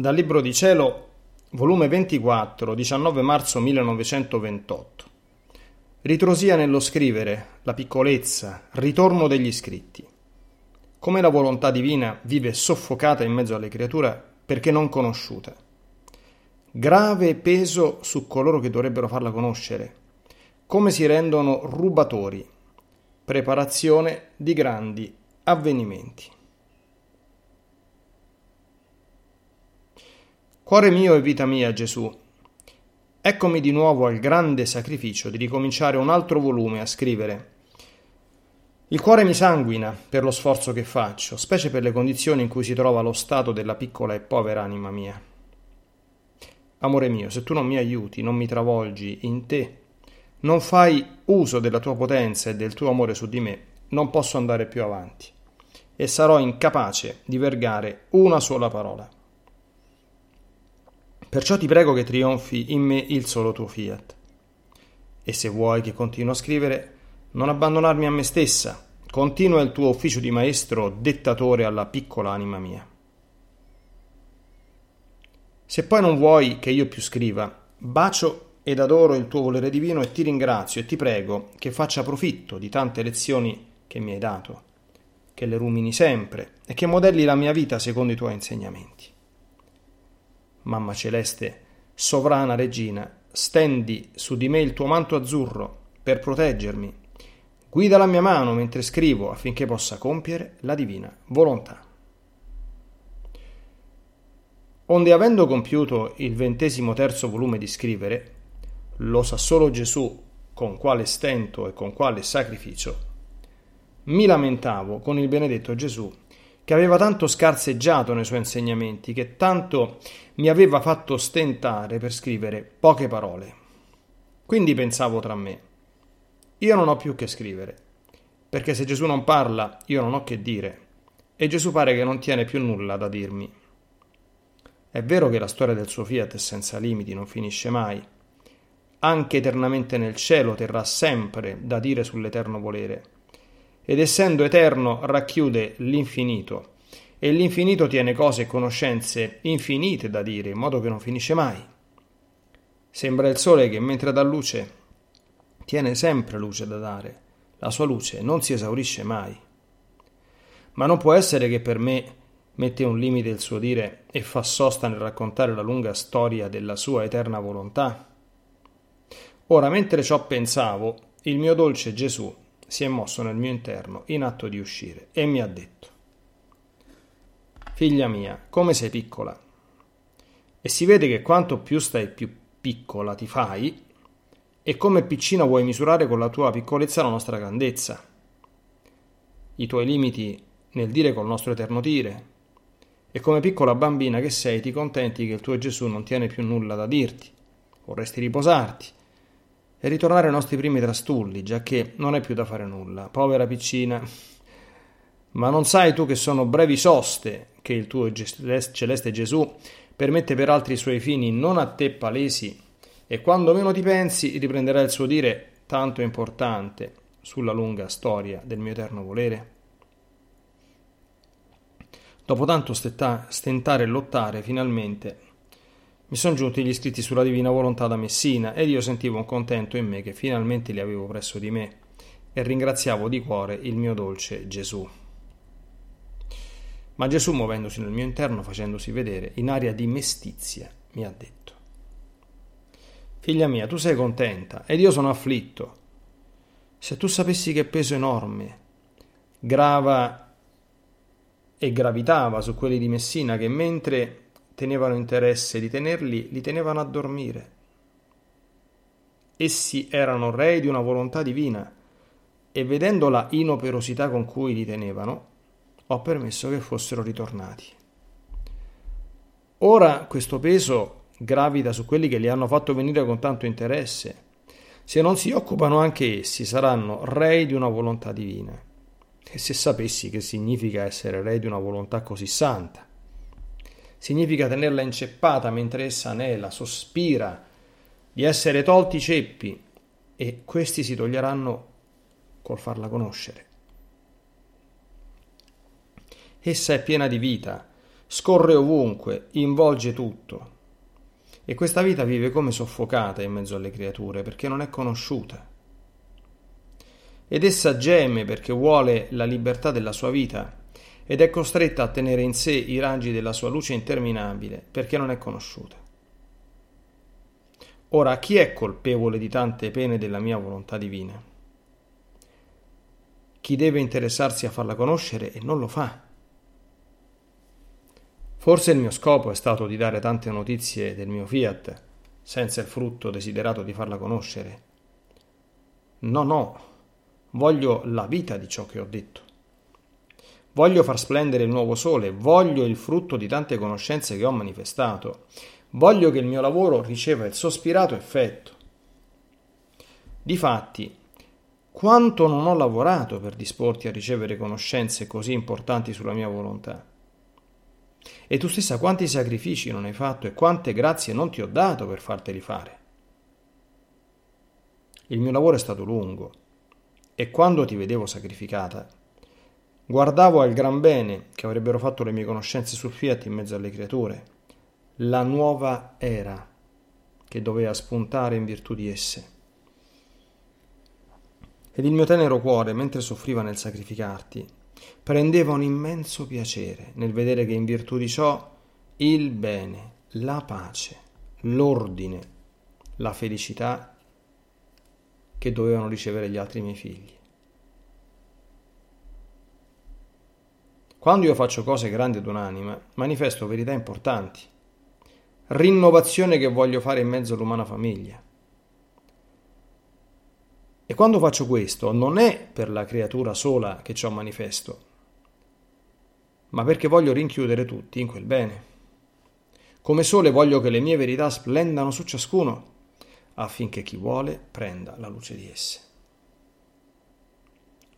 Dal Libro di Cielo, volume 24, 19 marzo 1928. Ritrosia nello scrivere, la piccolezza, ritorno degli scritti. Come la volontà divina vive soffocata in mezzo alle creature perché non conosciuta. Grave peso su coloro che dovrebbero farla conoscere. Come si rendono rubatori. Preparazione di grandi avvenimenti. Cuore mio e vita mia, Gesù, eccomi di nuovo al grande sacrificio di ricominciare un altro volume a scrivere. Il cuore mi sanguina per lo sforzo che faccio, specie per le condizioni in cui si trova lo stato della piccola e povera anima mia. Amore mio, se tu non mi aiuti, non mi travolgi in te, non fai uso della tua potenza e del tuo amore su di me, non posso andare più avanti e sarò incapace di vergare una sola parola. Perciò ti prego che trionfi in me il solo tuo fiat. E se vuoi che continuo a scrivere, non abbandonarmi a me stessa, continua il tuo ufficio di maestro dettatore alla piccola anima mia. Se poi non vuoi che io più scriva, bacio ed adoro il tuo volere divino e ti ringrazio e ti prego che faccia profitto di tante lezioni che mi hai dato, che le rumini sempre e che modelli la mia vita secondo i tuoi insegnamenti. Mamma celeste, sovrana regina, stendi su di me il tuo manto azzurro per proteggermi. Guida la mia mano mentre scrivo affinché possa compiere la divina volontà. Onde avendo compiuto il ventesimo terzo volume di scrivere, lo sa solo Gesù con quale stento e con quale sacrificio, mi lamentavo con il benedetto Gesù che aveva tanto scarseggiato nei suoi insegnamenti, che tanto mi aveva fatto stentare per scrivere poche parole. Quindi pensavo tra me, io non ho più che scrivere, perché se Gesù non parla, io non ho che dire, e Gesù pare che non tiene più nulla da dirmi. È vero che la storia del suo fiat è senza limiti, non finisce mai. Anche eternamente nel cielo terrà sempre da dire sull'eterno volere ed essendo eterno racchiude l'infinito e l'infinito tiene cose e conoscenze infinite da dire in modo che non finisce mai. Sembra il sole che mentre dà luce tiene sempre luce da dare, la sua luce non si esaurisce mai. Ma non può essere che per me mette un limite il suo dire e fa sosta nel raccontare la lunga storia della sua eterna volontà? Ora, mentre ciò pensavo, il mio dolce Gesù si è mosso nel mio interno in atto di uscire e mi ha detto Figlia mia, come sei piccola? E si vede che quanto più stai più piccola ti fai, e come piccina vuoi misurare con la tua piccolezza la nostra grandezza. I tuoi limiti nel dire col nostro eterno dire. E come piccola bambina che sei ti contenti che il tuo Gesù non tiene più nulla da dirti. Vorresti riposarti, e ritornare ai nostri primi trastulli, giacché non è più da fare nulla. Povera piccina. Ma non sai tu che sono brevi soste che il tuo celeste Gesù permette per altri suoi fini non a te palesi, e quando meno ti pensi riprenderà il suo dire tanto importante sulla lunga storia del mio eterno volere? Dopo tanto stentare e lottare, finalmente mi sono giunti gli iscritti sulla divina volontà da Messina ed io sentivo un contento in me che finalmente li avevo presso di me e ringraziavo di cuore il mio dolce Gesù. Ma Gesù, muovendosi nel mio interno, facendosi vedere in aria di mestizia, mi ha detto: Figlia mia, tu sei contenta ed io sono afflitto. Se tu sapessi che peso enorme grava e gravitava su quelli di Messina che mentre tenevano interesse di tenerli, li tenevano a dormire. Essi erano rei di una volontà divina e vedendo la inoperosità con cui li tenevano, ho permesso che fossero ritornati. Ora questo peso gravita su quelli che li hanno fatto venire con tanto interesse. Se non si occupano anche essi, saranno rei di una volontà divina. E se sapessi che significa essere re di una volontà così santa, significa tenerla inceppata mentre essa anela, sospira, di essere tolti i ceppi e questi si toglieranno col farla conoscere. Essa è piena di vita, scorre ovunque, involge tutto. E questa vita vive come soffocata in mezzo alle creature perché non è conosciuta. Ed essa geme perché vuole la libertà della sua vita ed è costretta a tenere in sé i raggi della sua luce interminabile perché non è conosciuta. Ora, chi è colpevole di tante pene della mia volontà divina? Chi deve interessarsi a farla conoscere e non lo fa. Forse il mio scopo è stato di dare tante notizie del mio fiat, senza il frutto desiderato di farla conoscere. No, no, voglio la vita di ciò che ho detto. Voglio far splendere il nuovo sole, voglio il frutto di tante conoscenze che ho manifestato, voglio che il mio lavoro riceva il sospirato effetto. Difatti, quanto non ho lavorato per disporti a ricevere conoscenze così importanti sulla mia volontà. E tu stessa quanti sacrifici non hai fatto e quante grazie non ti ho dato per farteli fare. Il mio lavoro è stato lungo e quando ti vedevo sacrificata Guardavo al gran bene che avrebbero fatto le mie conoscenze sul fiat in mezzo alle creature, la nuova era che doveva spuntare in virtù di esse. Ed il mio tenero cuore, mentre soffriva nel sacrificarti, prendeva un immenso piacere nel vedere che in virtù di ciò il bene, la pace, l'ordine, la felicità che dovevano ricevere gli altri miei figli. Quando io faccio cose grandi ad un'anima, manifesto verità importanti, rinnovazione che voglio fare in mezzo all'umana famiglia. E quando faccio questo non è per la creatura sola che ciò manifesto, ma perché voglio rinchiudere tutti in quel bene. Come sole voglio che le mie verità splendano su ciascuno, affinché chi vuole prenda la luce di esse.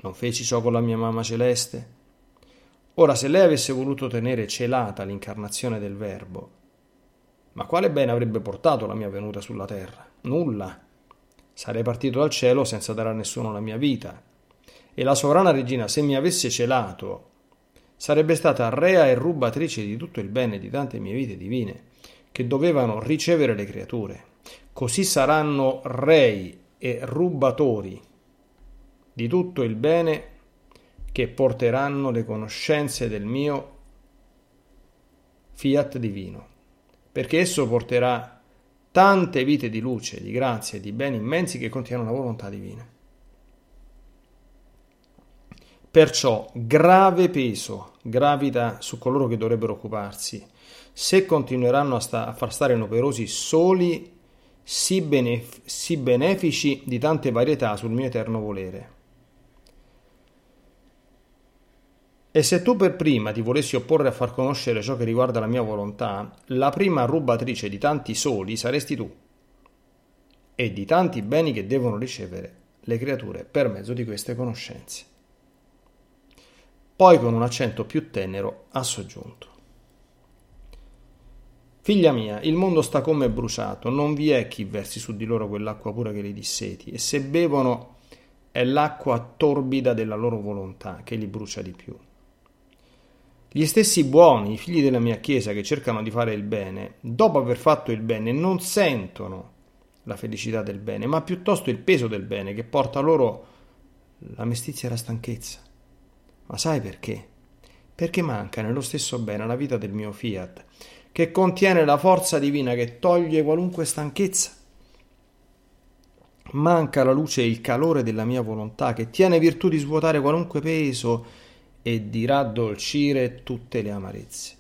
Non feci ciò con la mia mamma celeste, Ora, se lei avesse voluto tenere celata l'incarnazione del Verbo, ma quale bene avrebbe portato la mia venuta sulla terra? Nulla. Sarei partito dal cielo senza dare a nessuno la mia vita. E la sovrana regina, se mi avesse celato, sarebbe stata rea e rubatrice di tutto il bene di tante mie vite divine, che dovevano ricevere le creature. Così saranno rei e rubatori di tutto il bene che porteranno le conoscenze del mio fiat divino, perché esso porterà tante vite di luce, di grazia e di beni immensi che contiene la volontà divina. Perciò grave peso gravita su coloro che dovrebbero occuparsi, se continueranno a, sta- a far stare inoperosi soli, sì, benef- sì benefici di tante varietà sul mio eterno volere. E se tu per prima ti volessi opporre a far conoscere ciò che riguarda la mia volontà, la prima rubatrice di tanti soli saresti tu, e di tanti beni che devono ricevere le creature per mezzo di queste conoscenze. Poi con un accento più tenero ha soggiunto. Figlia mia, il mondo sta come bruciato, non vi è chi versi su di loro quell'acqua pura che li disseti, e se bevono è l'acqua torbida della loro volontà che li brucia di più. Gli stessi buoni, i figli della mia Chiesa che cercano di fare il bene, dopo aver fatto il bene, non sentono la felicità del bene, ma piuttosto il peso del bene che porta loro la mestizia e la stanchezza. Ma sai perché? Perché manca nello stesso bene la vita del mio fiat, che contiene la forza divina che toglie qualunque stanchezza. Manca la luce e il calore della mia volontà, che tiene virtù di svuotare qualunque peso e di raddolcire tutte le amarezze.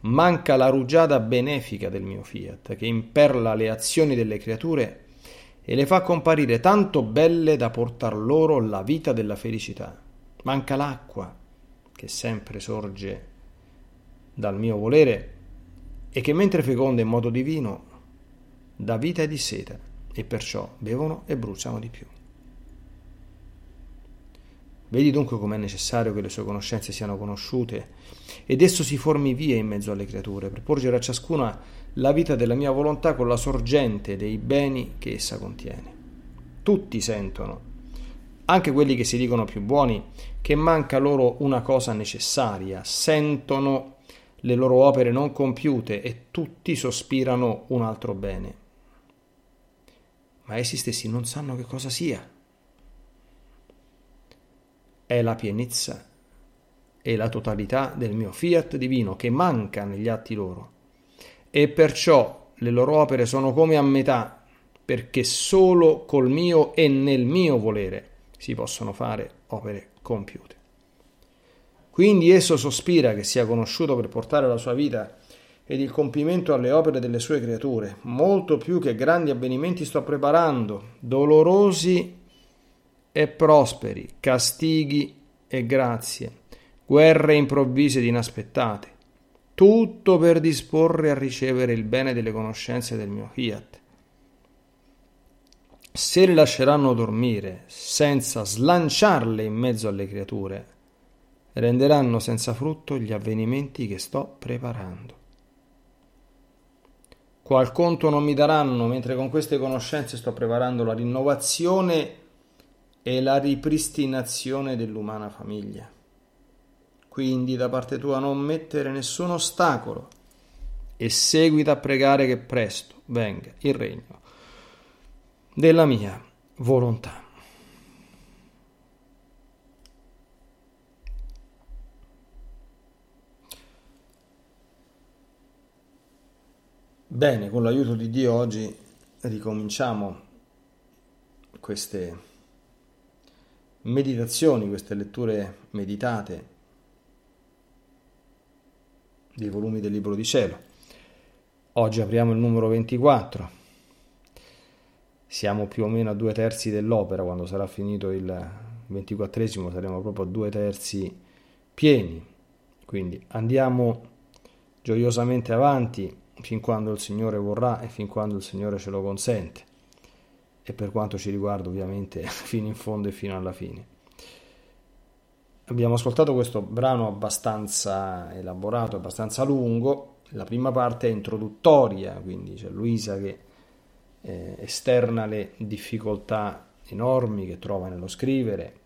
Manca la rugiada benefica del mio fiat, che imperla le azioni delle creature e le fa comparire tanto belle da portar loro la vita della felicità. Manca l'acqua, che sempre sorge dal mio volere e che mentre feconda in modo divino dà vita e di seta, e perciò bevono e bruciano di più. Vedi dunque com'è necessario che le sue conoscenze siano conosciute ed esso si formi via in mezzo alle creature per porgere a ciascuna la vita della mia volontà con la sorgente dei beni che essa contiene. Tutti sentono, anche quelli che si dicono più buoni, che manca loro una cosa necessaria, sentono le loro opere non compiute e tutti sospirano un altro bene. Ma essi stessi non sanno che cosa sia è la pienezza e la totalità del mio fiat divino che manca negli atti loro. E perciò le loro opere sono come a metà, perché solo col mio e nel mio volere si possono fare opere compiute. Quindi esso sospira che sia conosciuto per portare la sua vita ed il compimento alle opere delle sue creature, molto più che grandi avvenimenti sto preparando, dolorosi e prosperi, castighi e grazie, guerre improvvise ed inaspettate, tutto per disporre a ricevere il bene delle conoscenze del mio fiat. Se le lasceranno dormire senza slanciarle in mezzo alle creature, renderanno senza frutto gli avvenimenti che sto preparando. Qual conto non mi daranno mentre con queste conoscenze sto preparando la rinnovazione e la ripristinazione dell'umana famiglia. Quindi da parte tua non mettere nessun ostacolo e seguita a pregare che presto venga il regno della mia volontà. Bene, con l'aiuto di Dio oggi ricominciamo queste meditazioni, queste letture meditate dei volumi del Libro di Cielo. Oggi apriamo il numero 24. Siamo più o meno a due terzi dell'opera, quando sarà finito il ventiquattresimo saremo proprio a due terzi pieni. Quindi andiamo gioiosamente avanti fin quando il Signore vorrà e fin quando il Signore ce lo consente e per quanto ci riguarda ovviamente fino in fondo e fino alla fine. Abbiamo ascoltato questo brano abbastanza elaborato, abbastanza lungo, la prima parte è introduttoria, quindi c'è Luisa che eh, esterna le difficoltà enormi che trova nello scrivere,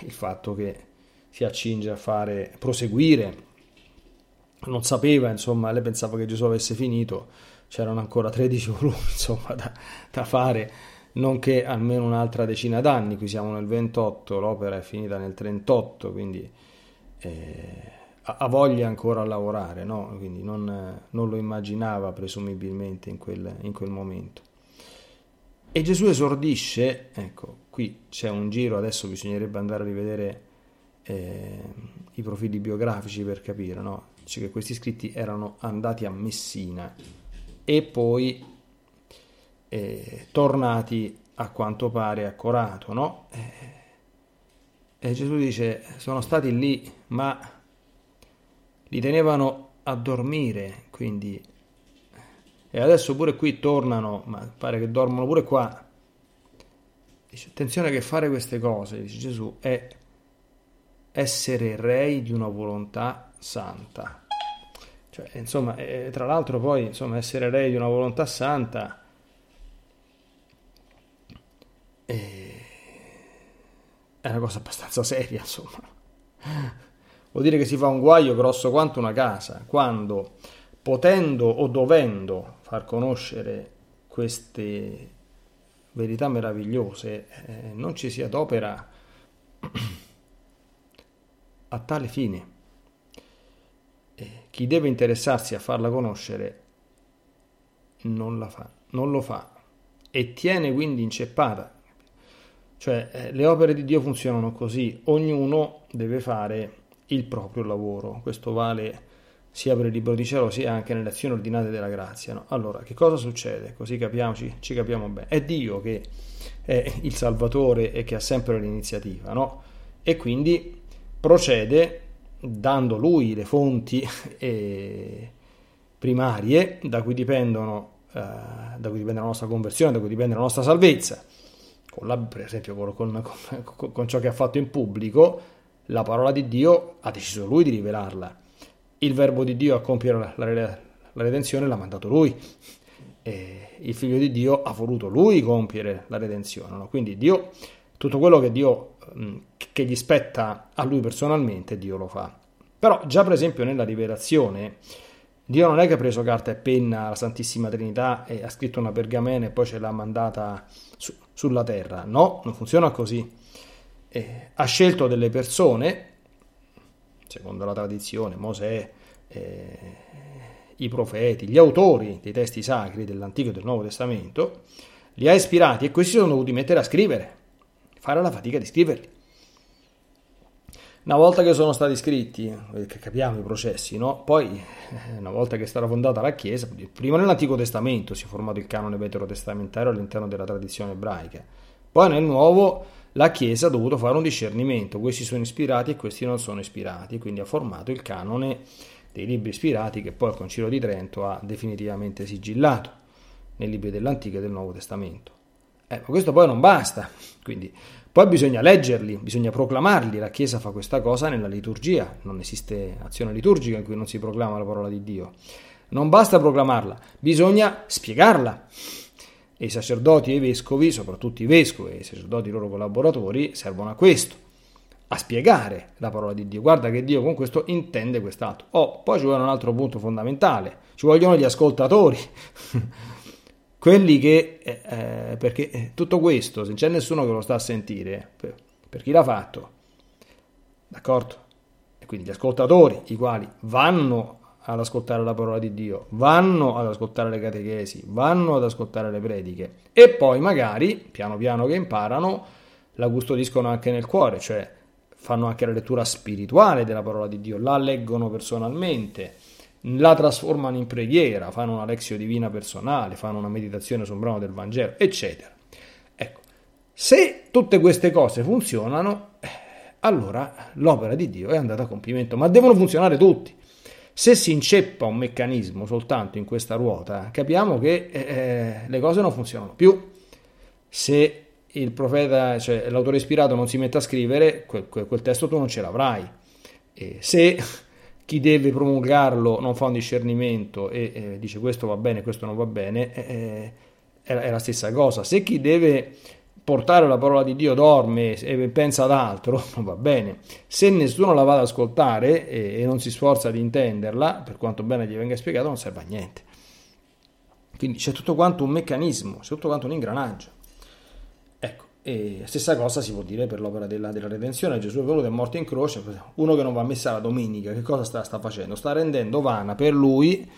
il fatto che si accinge a fare proseguire non sapeva, insomma, lei pensava che Gesù avesse finito, c'erano ancora 13 volumi, insomma, da, da fare, nonché almeno un'altra decina d'anni, qui siamo nel 28, l'opera è finita nel 38, quindi eh, ha voglia ancora a lavorare, no? quindi non, non, lo immaginava presumibilmente in quel, in quel momento. E Gesù esordisce, ecco, qui c'è un giro, adesso bisognerebbe andare a rivedere eh, i profili biografici per capire, no? dice che questi scritti erano andati a Messina e poi eh, tornati a quanto pare a Corato, no? Eh, e Gesù dice, sono stati lì, ma li tenevano a dormire, quindi... E adesso pure qui tornano, ma pare che dormono pure qua. Dice, attenzione che fare queste cose, dice Gesù, è essere rei di una volontà santa. Cioè, insomma, eh, tra l'altro poi, insomma, essere re di una volontà santa eh, è una cosa abbastanza seria, insomma. Vuol dire che si fa un guaio grosso quanto una casa, quando potendo o dovendo far conoscere queste verità meravigliose, eh, non ci si adopera a tale fine chi deve interessarsi a farla conoscere non la fa, non lo fa e tiene quindi inceppata. Cioè eh, le opere di Dio funzionano così, ognuno deve fare il proprio lavoro. Questo vale sia per il libro di cielo sia anche nelle azioni ordinate della grazia. No? Allora, che cosa succede? Così capiamoci, ci capiamo bene. È Dio che è il Salvatore e che ha sempre l'iniziativa, no? E quindi procede dando lui le fonti eh, primarie da cui, dipendono, eh, da cui dipende la nostra conversione, da cui dipende la nostra salvezza. Con la, per esempio con, con, con, con ciò che ha fatto in pubblico, la parola di Dio ha deciso lui di rivelarla. Il verbo di Dio a compiere la, la, la redenzione l'ha mandato lui. E il figlio di Dio ha voluto lui compiere la redenzione. No? Quindi Dio, tutto quello che Dio che gli spetta a lui personalmente, Dio lo fa. Però già per esempio nella rivelazione, Dio non è che ha preso carta e penna alla Santissima Trinità e ha scritto una pergamena e poi ce l'ha mandata su, sulla terra. No, non funziona così. Eh, ha scelto delle persone, secondo la tradizione, Mosè, eh, i profeti, gli autori dei testi sacri dell'Antico e del Nuovo Testamento, li ha ispirati e questi sono dovuti mettere a scrivere fare la fatica di scriverli. Una volta che sono stati scritti, che capiamo i processi, no? poi eh, una volta che è stata fondata la Chiesa, prima nell'Antico Testamento si è formato il canone veterotestamentario all'interno della tradizione ebraica, poi nel Nuovo la Chiesa ha dovuto fare un discernimento, questi sono ispirati e questi non sono ispirati, quindi ha formato il canone dei libri ispirati che poi il Concilio di Trento ha definitivamente sigillato nei libri dell'Antico e del Nuovo Testamento. Eh, questo poi non basta, quindi poi bisogna leggerli, bisogna proclamarli. La Chiesa fa questa cosa nella liturgia, non esiste azione liturgica in cui non si proclama la parola di Dio. Non basta proclamarla, bisogna spiegarla. E i sacerdoti e i vescovi, soprattutto i vescovi e i sacerdoti i loro collaboratori, servono a questo, a spiegare la parola di Dio. Guarda che Dio con questo intende quest'altro. Oh, poi ci vuole un altro punto fondamentale, ci vogliono gli ascoltatori. Quelli che, eh, eh perché eh, tutto questo, se c'è nessuno che lo sta a sentire, per chi l'ha fatto, d'accordo? E quindi gli ascoltatori, i quali vanno ad ascoltare la parola di Dio, vanno ad ascoltare le catechesi, vanno ad ascoltare le prediche e poi magari, piano piano che imparano, la custodiscono anche nel cuore, cioè fanno anche la lettura spirituale della parola di Dio, la leggono personalmente, la trasformano in preghiera, fanno una lexio divina personale, fanno una meditazione su un brano del Vangelo, eccetera. Ecco, se tutte queste cose funzionano, eh, allora l'opera di Dio è andata a compimento, ma devono funzionare tutti. Se si inceppa un meccanismo soltanto in questa ruota, capiamo che eh, eh, le cose non funzionano più. Se il profeta, cioè l'autore ispirato non si mette a scrivere, quel, quel, quel testo tu non ce l'avrai. E se chi deve promulgarlo non fa un discernimento e eh, dice questo va bene, questo non va bene, eh, è, è, la stessa cosa. Se chi deve portare la parola di Dio dorme e pensa ad altro, non va bene. Se nessuno la va ad ascoltare e, e non si sforza di intenderla, per quanto bene gli venga spiegato, non serve a niente. Quindi c'è tutto quanto un meccanismo, c'è tutto quanto un ingranaggio. E stessa cosa si può dire per l'opera della, della redenzione. Gesù è venuto e morto in croce. Uno che non va a messa la domenica, che cosa sta, sta facendo? Sta rendendo vana per lui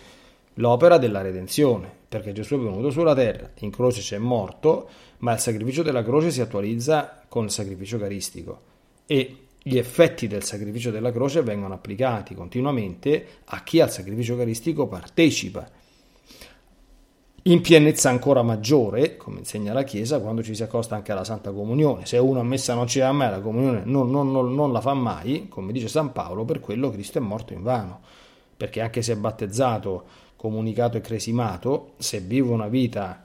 l'opera della redenzione, perché Gesù è venuto sulla terra, in croce c'è morto, ma il sacrificio della croce si attualizza con il sacrificio caristico e gli effetti del sacrificio della croce vengono applicati continuamente a chi al sacrificio caristico partecipa. In pienezza ancora maggiore, come insegna la Chiesa, quando ci si accosta anche alla Santa Comunione. Se uno a messa non ci va mai, la comunione non, non, non, non la fa mai, come dice San Paolo, per quello Cristo è morto in vano. Perché anche se è battezzato comunicato e cresimato, se vive una vita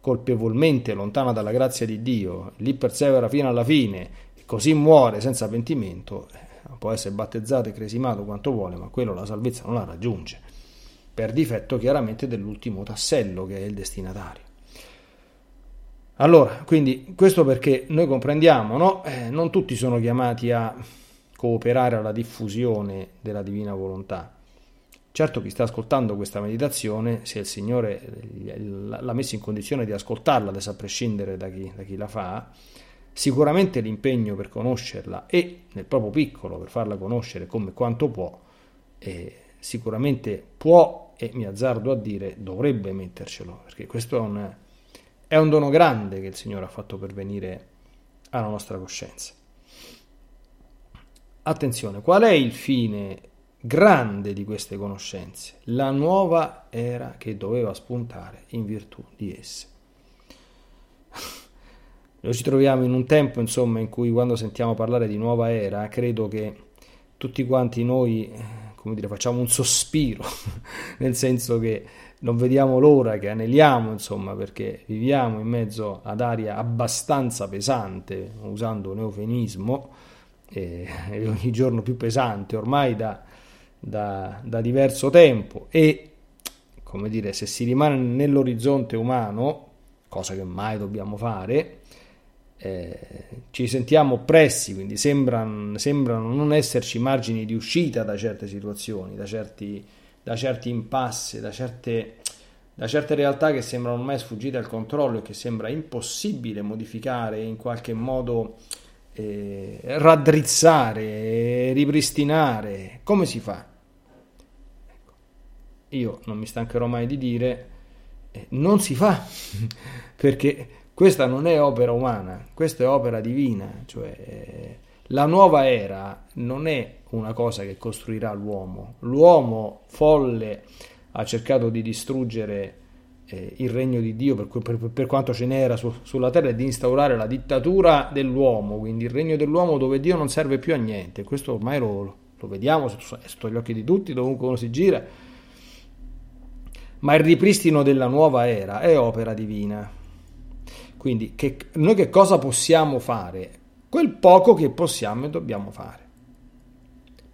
colpevolmente lontana dalla grazia di Dio, lì persevera fino alla fine e così muore senza pentimento, eh, può essere battezzato e cresimato quanto vuole, ma quello la salvezza non la raggiunge, per difetto chiaramente dell'ultimo tassello che è il destinatario. Allora, quindi questo perché noi comprendiamo, no? Eh, non tutti sono chiamati a cooperare alla diffusione della divina volontà, Certo chi sta ascoltando questa meditazione, se il Signore l'ha messo in condizione di ascoltarla, adesso a prescindere da chi, da chi la fa, sicuramente l'impegno per conoscerla e nel proprio piccolo per farla conoscere come quanto può, eh, sicuramente può e mi azzardo a dire dovrebbe mettercelo, perché questo è un, è un dono grande che il Signore ha fatto pervenire alla nostra coscienza. Attenzione, qual è il fine grande di queste conoscenze, la nuova era che doveva spuntare in virtù di esse. Noi ci troviamo in un tempo, insomma, in cui quando sentiamo parlare di nuova era, credo che tutti quanti noi, come dire, facciamo un sospiro, nel senso che non vediamo l'ora, che aneliamo, insomma, perché viviamo in mezzo ad aria abbastanza pesante, usando un eufemismo, e ogni giorno più pesante, ormai da da, da diverso tempo. E, come dire, se si rimane nell'orizzonte umano, cosa che mai dobbiamo fare, eh, ci sentiamo oppressi, quindi sembrano, sembrano, non esserci margini di uscita da certe situazioni, da certi, da certi impasse, da certe, da certe realtà che sembrano ormai sfuggite al controllo e che sembra impossibile modificare in qualche modo eh, raddrizzare, ripristinare. Come si fa? io non mi stancherò mai di dire, eh, non si fa, perché questa non è opera umana, questa è opera divina, cioè eh, la nuova era non è una cosa che costruirà l'uomo, l'uomo folle ha cercato di distruggere eh, il regno di Dio per, per, per quanto ce n'era su, sulla terra e di instaurare la dittatura dell'uomo, quindi il regno dell'uomo dove Dio non serve più a niente, questo ormai lo, lo vediamo sotto, gli occhi di tutti, dovunque uno si gira. Ma il ripristino della nuova era è opera divina. Quindi che, noi che cosa possiamo fare? Quel poco che possiamo e dobbiamo fare.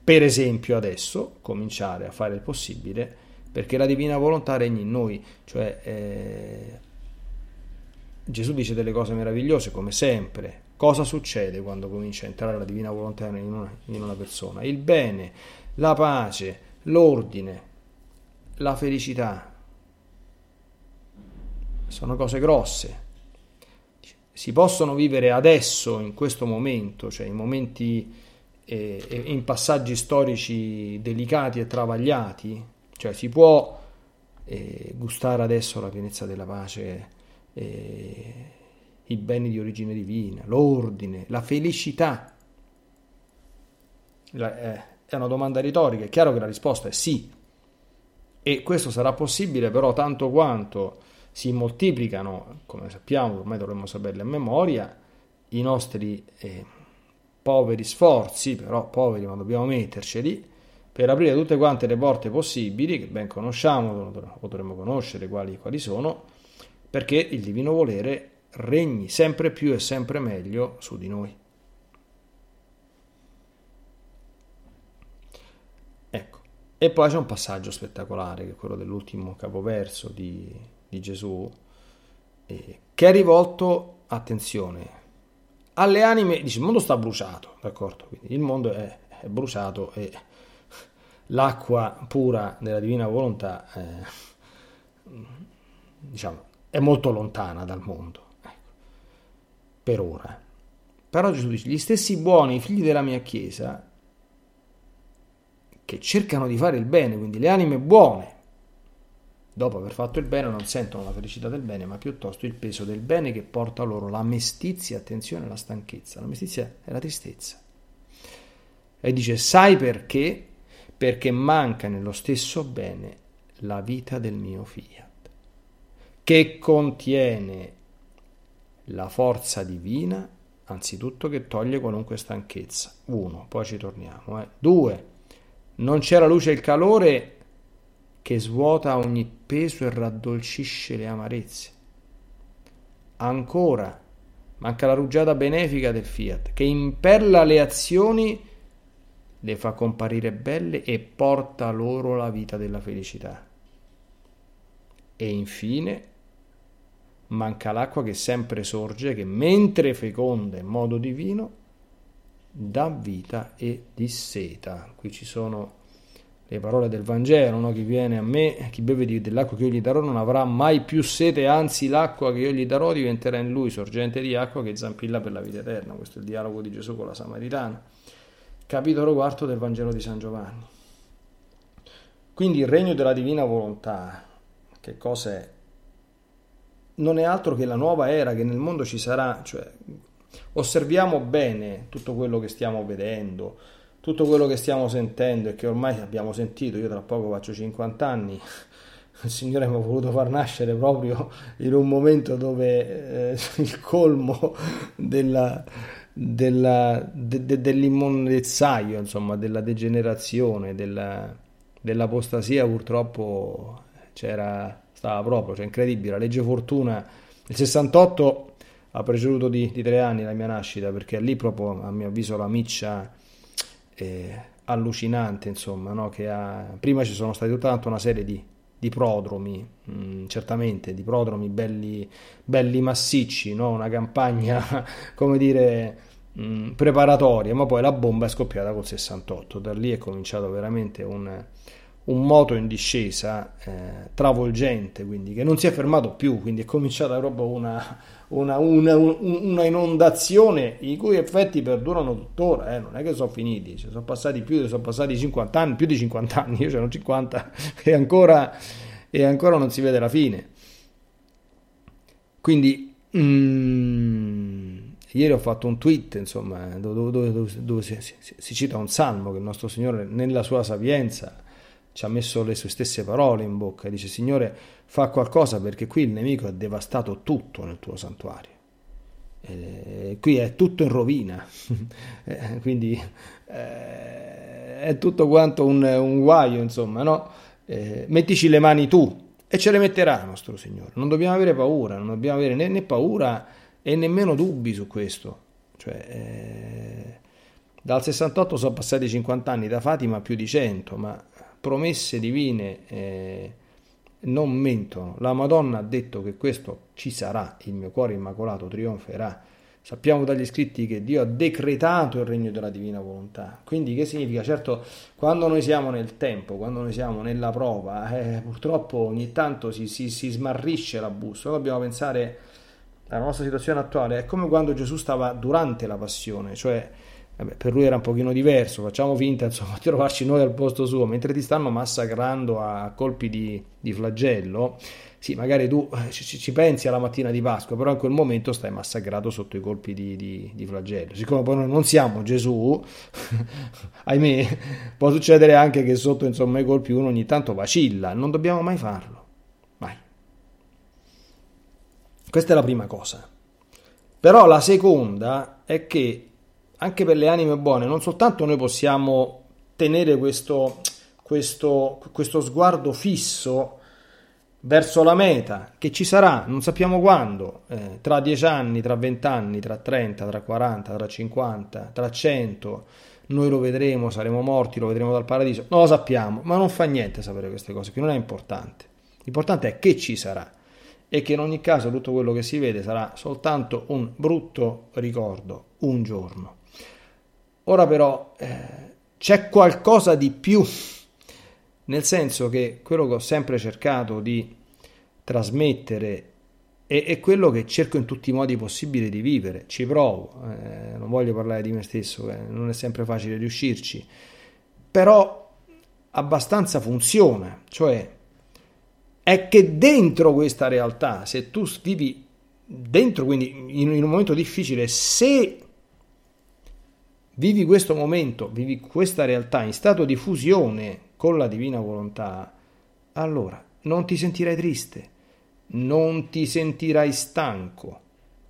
Per esempio adesso cominciare a fare il possibile perché la divina volontà regni in noi, cioè eh, Gesù dice delle cose meravigliose come sempre, Cosa succede quando comincia a entrare la divina volontà in una, in una persona? Il bene, la pace, l'ordine, la felicità. Sono cose grosse. Si possono vivere adesso, in questo momento, cioè in momenti, eh, in passaggi storici delicati e travagliati, cioè si può eh, gustare adesso la pienezza della pace. Eh, i beni di origine divina, l'ordine, la felicità? La, eh, è una domanda retorica, è chiaro che la risposta è sì. E questo sarà possibile però tanto quanto si moltiplicano, come sappiamo, ormai dovremmo saperle a memoria, i nostri eh, poveri sforzi, però poveri ma dobbiamo metterceli, per aprire tutte quante le porte possibili, che ben conosciamo, potremmo conoscere quali, quali sono, perché il divino volere regni sempre più e sempre meglio su di noi. Ecco, e poi c'è un passaggio spettacolare, che è quello dell'ultimo capoverso di, di Gesù, eh, che è rivolto, attenzione, alle anime, dice il mondo sta bruciato, d'accordo? Quindi il mondo è, è bruciato e l'acqua pura della divina volontà, eh, diciamo, è molto lontana dal mondo per ora. Però Gesù dice, gli stessi buoni figli della mia Chiesa, che cercano di fare il bene, quindi le anime buone, dopo aver fatto il bene non sentono la felicità del bene, ma piuttosto il peso del bene che porta loro la mestizia, attenzione, la stanchezza. La mestizia è la tristezza. E dice, sai perché? Perché manca nello stesso bene la vita del mio fiat, che contiene la forza divina, anzitutto che toglie qualunque stanchezza. Uno, poi ci torniamo. Eh. Due, non c'è la luce e il calore che svuota ogni peso e raddolcisce le amarezze. Ancora, manca la rugiada benefica del fiat, che imperla le azioni, le fa comparire belle e porta loro la vita della felicità. E infine, manca l'acqua che sempre sorge, che mentre feconda in modo divino, dà vita e disseta. Qui ci sono le parole del Vangelo, no? chi viene a me, chi beve dell'acqua che io gli darò non avrà mai più sete, anzi l'acqua che io gli darò diventerà in lui sorgente di acqua che zampilla per la vita eterna. Questo è il dialogo di Gesù con la Samaritana. Capitolo quarto del Vangelo di San Giovanni. Quindi il regno della divina volontà, che cosa è? non è altro che la nuova era che nel mondo ci sarà, cioè osserviamo bene tutto quello che stiamo vedendo, tutto quello che stiamo sentendo e che ormai abbiamo sentito, io tra poco faccio 50 anni, il Signore mi ha voluto far nascere proprio in un momento dove eh, il colmo della, della, de, de, dell'immondezzaio, insomma, della degenerazione, della, dell'apostasia purtroppo c'era stava proprio, cioè incredibile. La legge Fortuna, il 68 ha preceduto di, di tre anni la mia nascita, perché lì proprio, a mio avviso, la miccia eh, allucinante, insomma, no? che ha... prima ci sono stati tutta una serie di, di prodromi, mh, mm, certamente, di prodromi belli, belli massicci, no? una campagna, come dire, mh, mm, preparatoria, ma poi la bomba è scoppiata col 68, da lì è cominciato veramente un un moto in discesa eh, travolgente, quindi che non si è fermato più, quindi è cominciata proprio una, una, una, una inondazione i cui effetti perdurano tuttora, eh, non è che sono finiti, cioè, sono passati più, sono passati 50 anni, più di 50 anni, io ce ne ho 50 e ancora, e ancora non si vede la fine. Quindi mm, ieri ho fatto un tweet, insomma, dove, dove, dove, dove si, si, si cita un salmo che il nostro Signore nella sua sapienza ci ha messo le sue stesse parole in bocca, dice Signore fa qualcosa perché qui il nemico ha devastato tutto nel tuo santuario. E qui è tutto in rovina, eh, quindi eh, è tutto quanto un, un guaio, insomma, no? Eh, mettici le mani tu e ce le metterà nostro Signore. Non dobbiamo avere paura, non dobbiamo avere né, né paura e nemmeno dubbi su questo. Cioè, eh, dal 68 sono passati 50 anni, da Fatima più di 100, ma promesse divine eh, non mentono. La Madonna ha detto che questo ci sarà, il mio cuore immacolato trionferà. Sappiamo dagli scritti che Dio ha decretato il regno della divina volontà. Quindi che significa? Certo, quando noi siamo nel tempo, quando noi siamo nella prova, eh, purtroppo ogni tanto si, si, si smarrisce la bussola. Dobbiamo pensare alla nostra situazione attuale. È come quando Gesù stava durante la passione, cioè vabbè, per lui era un pochino diverso, facciamo finta insomma, di trovarci noi al posto suo, mentre ti stanno massacrando a colpi di, di flagello sì, magari tu eh, ci, ci, pensi alla mattina di Pasqua, però in quel momento stai massacrato sotto i colpi di, di, di flagello. Siccome poi noi non siamo Gesù, ahimè, può succedere anche che sotto insomma, i colpi uno ogni tanto vacilla, non dobbiamo mai farlo. Mai. Questa è la prima cosa. Però la seconda è che anche per le anime buone non soltanto noi possiamo tenere questo, questo, questo sguardo fisso verso la meta che ci sarà, non sappiamo quando, eh, tra 10 anni, tra 20 anni, tra 30, tra 40, tra 50, tra 100, noi lo vedremo, saremo morti, lo vedremo dal paradiso, non lo sappiamo, ma non fa niente sapere queste cose, che non è importante. L'importante è che ci sarà e che in ogni caso tutto quello che si vede sarà soltanto un brutto ricordo, un giorno. Ora però eh, c'è qualcosa di più nel senso che quello che ho sempre cercato di trasmettere è, è quello che cerco in tutti i modi possibili di vivere, ci provo, eh, non voglio parlare di me stesso, eh, non è sempre facile riuscirci, però abbastanza funziona, cioè è che dentro questa realtà, se tu vivi dentro, quindi in, in un momento difficile, se vivi questo momento, vivi questa realtà in stato di fusione con la divina volontà, allora non ti sentirai triste, non ti sentirai stanco,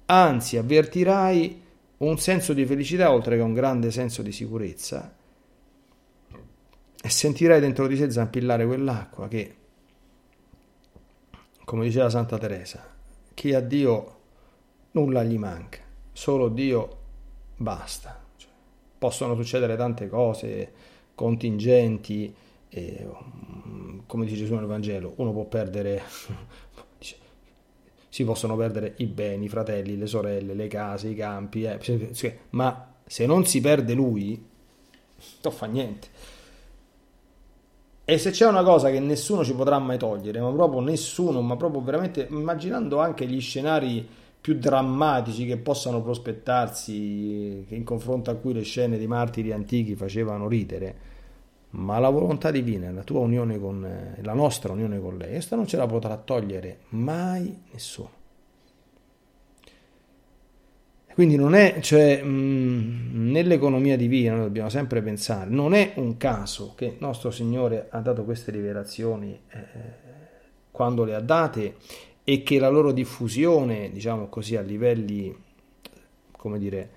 anzi avvertirai un senso di felicità oltre che un grande senso di sicurezza e sentirai dentro di sé zampillare quell'acqua che, come diceva Santa Teresa, chi ha Dio nulla gli manca, solo Dio basta. Possono succedere tante cose contingenti, e, mm, come dice Gesù nel Vangelo, uno può perdere, si possono perdere i beni, i fratelli, le sorelle, le case, i campi, eh, ma se non si perde lui, non fa niente. E se c'è una cosa che nessuno ci potrà mai togliere, ma proprio nessuno, ma proprio veramente immaginando anche gli scenari più drammatici che possano prospettarsi, in confronto a cui le scene di martiri antichi facevano ridere, ma la volontà divina, la tua unione con la nostra unione con lei, questa non ce la potrà togliere mai nessuno. Quindi non è, cioè, mh, nell'economia divina noi dobbiamo sempre pensare, non è un caso che nostro Signore ha dato queste rivelazioni eh, quando le ha date e che la loro diffusione, diciamo così, a livelli, come dire,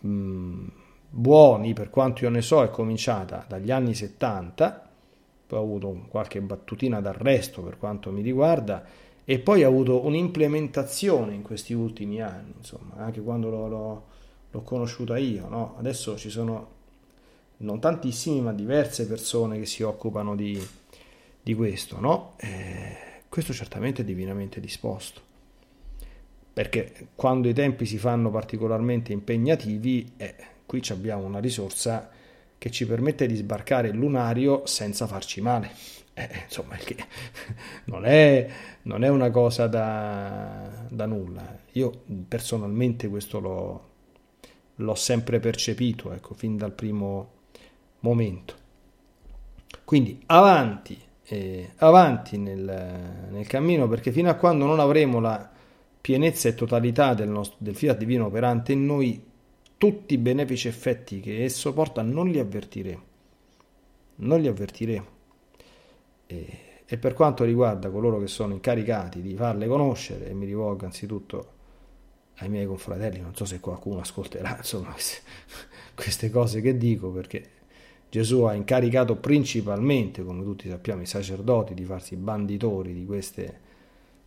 mh, buoni, per quanto io ne so, è cominciata dagli anni 70, poi ho avuto qualche battutina d'arresto per quanto mi riguarda, e poi ho avuto un'implementazione in questi ultimi anni, insomma, anche quando l'ho, l'ho, l'ho conosciuta io. No? Adesso ci sono non tantissimi, ma diverse persone che si occupano di, di questo. No? Eh, questo certamente è divinamente disposto perché quando i tempi si fanno particolarmente impegnativi, eh, Qui abbiamo una risorsa che ci permette di sbarcare il lunario senza farci male. Eh, insomma, non, è, non è, una cosa da, da, nulla. Io personalmente questo l'ho, l'ho sempre percepito, ecco, fin dal primo momento. Quindi avanti, eh, avanti nel, nel, cammino, perché fino a quando non avremo la pienezza e totalità del, nostro, del fiat divino operante in noi, tutti i benefici effetti che esso porta non li avvertiremo. Non li avvertiremo. E, e, per quanto riguarda coloro che sono incaricati di farle conoscere, e mi rivolgo anzitutto ai miei confratelli, non so se qualcuno ascolterà insomma, queste, queste cose che dico, perché Gesù ha incaricato principalmente, come tutti sappiamo, i sacerdoti di farsi banditori di queste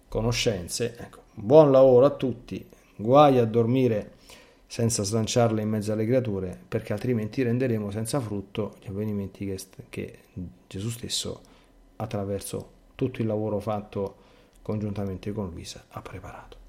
conoscenze. Ecco, buon lavoro a tutti, guai a dormire senza slanciarle in mezzo alle creature, perché altrimenti renderemo senza frutto gli avvenimenti che, che Gesù stesso, attraverso tutto il lavoro fatto congiuntamente con Luisa, ha preparato.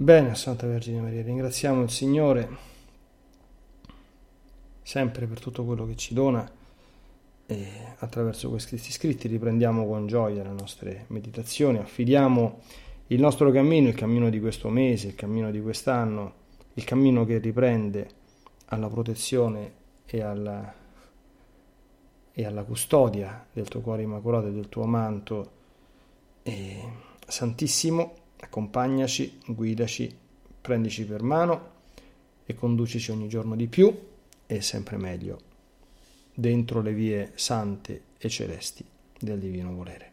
Bene, Santa Vergine Maria, ringraziamo il Signore sempre per tutto quello che ci dona e attraverso questi scritti riprendiamo con gioia le nostre meditazioni, affidiamo il nostro cammino, il cammino di questo mese, il cammino di quest'anno, il cammino che riprende alla protezione e alla, e alla custodia del tuo cuore immacolato e del tuo manto. E, Santissimo, accompagnaci, guidaci, prendici per mano e conducici ogni giorno di più e sempre meglio dentro le vie sante e celesti del divino volere.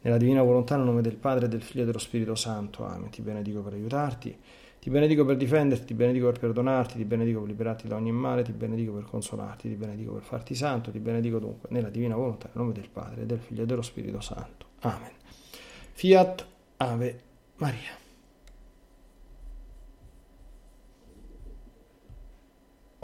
Nella divina volontà, nel nome del Padre, del Figlio e dello Spirito Santo. Amen. Ti benedico per aiutarti, ti benedico per difenderti, ti benedico per perdonarti, ti benedico per liberarti da ogni male, ti benedico per consolarti, ti benedico per farti santo, ti benedico dunque nella divina volontà, nel nome del Padre, del Figlio e dello Spirito Santo. Amen. Fiat Ave Maria.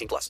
18 plus.